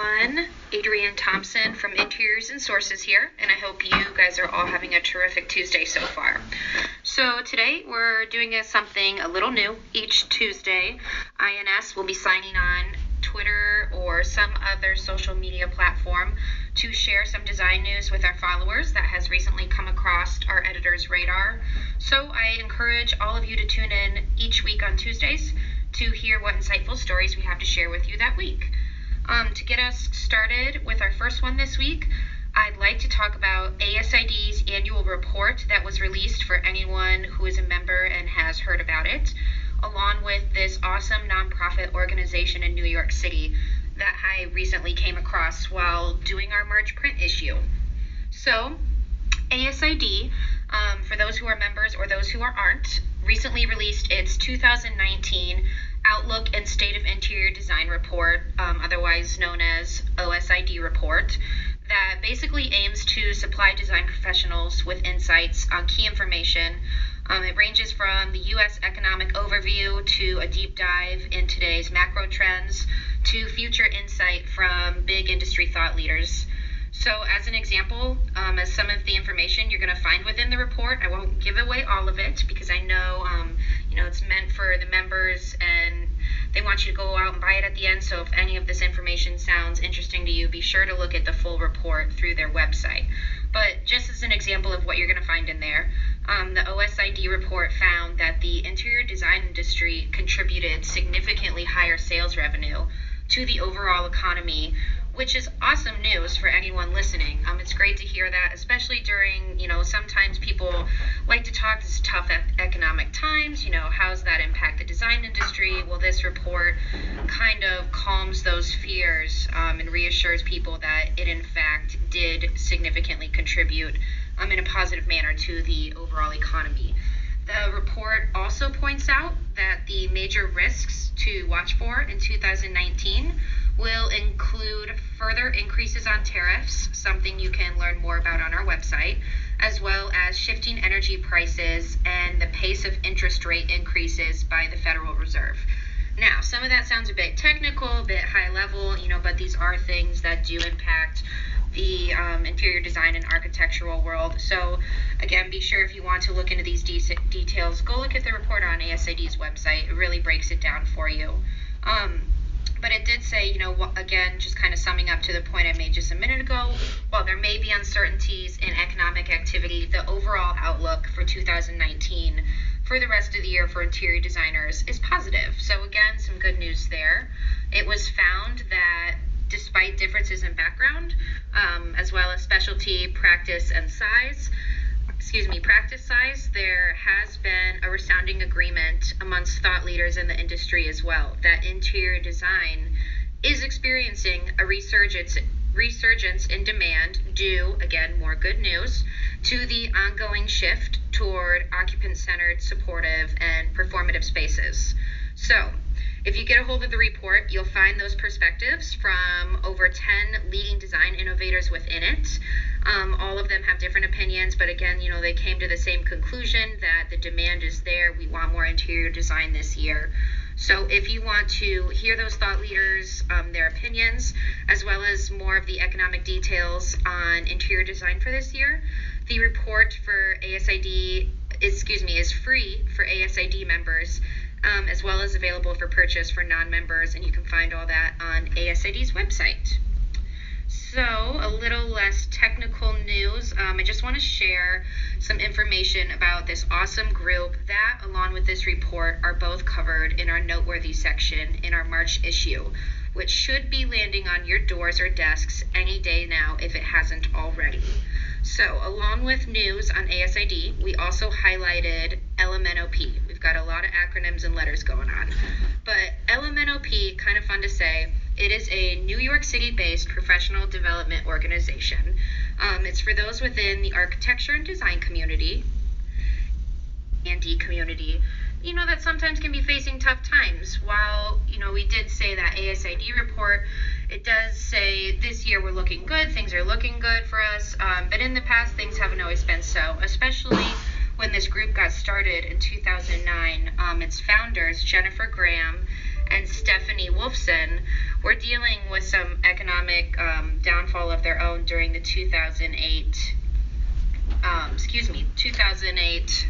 everyone. Adrienne Thompson from Interiors and Sources here, and I hope you guys are all having a terrific Tuesday so far. So, today we're doing something a little new. Each Tuesday, INS will be signing on Twitter or some other social media platform to share some design news with our followers that has recently come across our editor's radar. So, I encourage all of you to tune in each week on Tuesdays to hear what insightful stories we have to share with you that week. Um, to get us started with our first one this week, I'd like to talk about ASID's annual report that was released for anyone who is a member and has heard about it, along with this awesome nonprofit organization in New York City that I recently came across while doing our March print issue. So, ASID, um, for those who are members or those who are aren't, recently released its 2019 Outlook and State of Interior Design Report, um, otherwise known as OSID report, that basically aims to supply design professionals with insights on key information. Um, it ranges from the U.S. economic overview to a deep dive in today's macro trends to future insight from big industry thought leaders. So, as an example, um, as some of the information you're going to find within the report, I won't give away all of it because I know, um, know, it's meant for the members and they want you to go out and buy it at the end. So, if any of this information sounds interesting to you, be sure to look at the full report through their website. But just as an example of what you're going to find in there, um, the OSID report found that the interior design industry contributed significantly higher sales revenue to the overall economy which is awesome news for anyone listening. Um, it's great to hear that, especially during, you know, sometimes people like to talk this tough economic times. You know, how's that impact the design industry? Well, this report kind of calms those fears um, and reassures people that it, in fact, did significantly contribute um, in a positive manner to the overall economy. The report also points out that the major risks to watch for in 2019 will include further increases on tariffs, something you can learn more about on our website, as well as shifting energy prices and the pace of interest rate increases by the Federal Reserve. Now, some of that sounds a bit technical, a bit high level, you know, but these are things that do impact the um, interior design and architectural world. So, again, be sure if you want to look into these de- details, go look at the report on ASID's website. It really breaks it down for you. Um, but it did say, you know, again, just kind of summing up to the point I made just a minute ago, while there may be uncertainties in economic activity, the overall outlook for 2019 for the rest of the year for interior designers is positive. So, again, some good news there. It was found that despite differences in background, um, as well as specialty, practice, and size, excuse me, practice size, there has been a resounding agreement amongst thought leaders in the industry as well that interior design is experiencing a resurgence resurgence in demand due again more good news to the ongoing shift toward occupant centered supportive and performative spaces. So if you get a hold of the report, you'll find those perspectives from over 10 leading design innovators within it. Um, all of them have different opinions, but again, you know, they came to the same conclusion that the demand is there. We want more interior design this year. So, if you want to hear those thought leaders, um, their opinions, as well as more of the economic details on interior design for this year, the report for ASID, excuse me, is free for ASID members um, as well as available for purchase for non members, and you can find all that on ASID's website. So, a little less technical news. Um, I just want to share some information about this awesome group that, along with this report, are both covered in our noteworthy section in our March issue, which should be landing on your doors or desks any day now if it hasn't already. So, along with news on ASID, we also highlighted LMNOP. We've got a lot of acronyms and letters going on. But LMNOP, kind of fun to say, it is a New York City based professional development organization. Um, it's for those within the architecture and design community and D community you know that sometimes can be facing tough times. While you know we did say that ASID report, it does say this year we're looking good, things are looking good for us. Um, but in the past, things haven't always been so. Especially when this group got started in 2009, um, its founders Jennifer Graham and Stephanie Wolfson were dealing with some economic um, downfall of their own during the 2008, um, excuse me, 2008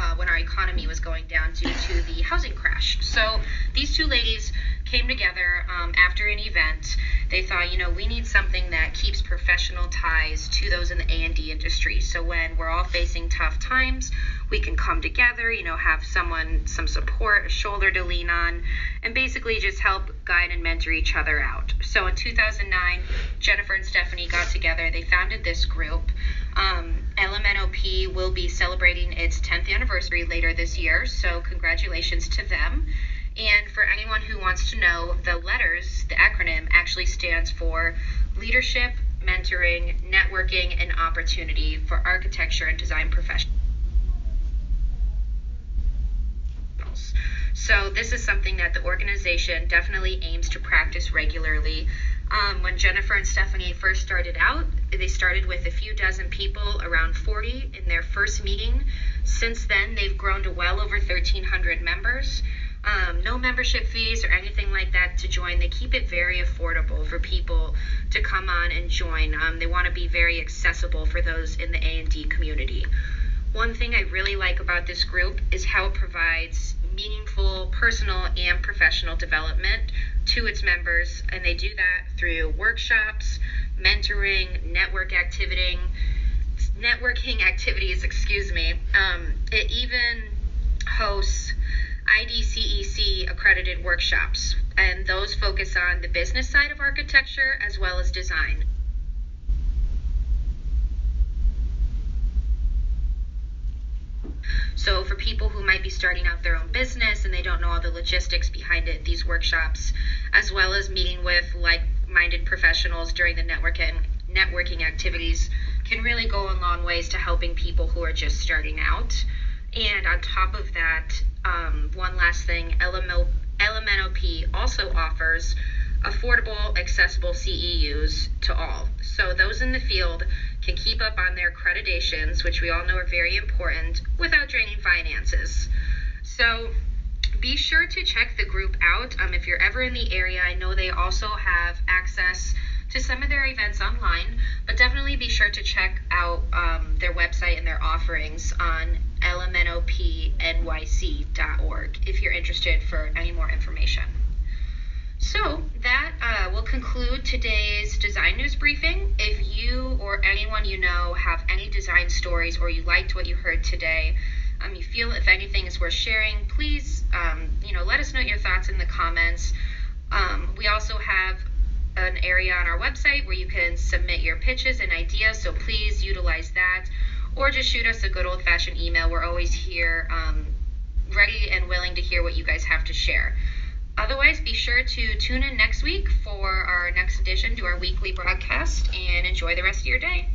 uh, when our economy was going down due to the housing crash. So these two ladies came together um, after an event. They thought, you know, we need something that keeps professional ties to those in the A&D industry. So when we're all facing tough times, we can come together, you know, have someone, some support, a shoulder to lean on, and basically just help guide and mentor each other out. So in 2009, Jennifer and Stephanie got together. They founded this group. Um, LMNOP will be celebrating its 10th anniversary later this year, so congratulations to them. And for anyone who wants to know, the letters, the acronym, actually stands for Leadership, Mentoring, Networking, and Opportunity for Architecture and Design Professionals. So, this is something that the organization definitely aims to practice regularly. Um, when Jennifer and Stephanie first started out, they started with a few dozen people, around 40 in their first meeting. Since then, they've grown to well over 1,300 members. Um, no membership fees or anything like that to join. They keep it very affordable for people to come on and join. Um, they want to be very accessible for those in the A&D community. One thing I really like about this group is how it provides meaningful personal and professional development to its members, and they do that through workshops, mentoring, network activating, networking activities. Excuse me. Um, it even hosts IDCEC accredited workshops, and those focus on the business side of architecture as well as design. So, for people who might be starting out their own business and they don't know all the logistics behind it, these workshops, as well as meeting with like minded professionals during the network and networking activities, can really go a long ways to helping people who are just starting out. And on top of that, um, one last thing LMNOP also offers affordable, accessible CEUs to all. So those in the field can keep up on their accreditations, which we all know are very important, without finances. So be sure to check the group out um, if you're ever in the area. I know they also have access to some of their events online, but definitely be sure to check out um, their website and their offerings on lmnopnyc.org if you're interested for any more information. So that uh, will conclude today's design news briefing. If you or anyone you know have any design stories or you liked what you heard today, um, you feel if anything is worth sharing, please um, you know let us know your thoughts in the comments. Um, we also have an area on our website where you can submit your pitches and ideas, so please utilize that, or just shoot us a good old fashioned email. We're always here, um, ready and willing to hear what you guys have to share. Otherwise, be sure to tune in next week for our next edition to our weekly broadcast and enjoy the rest of your day.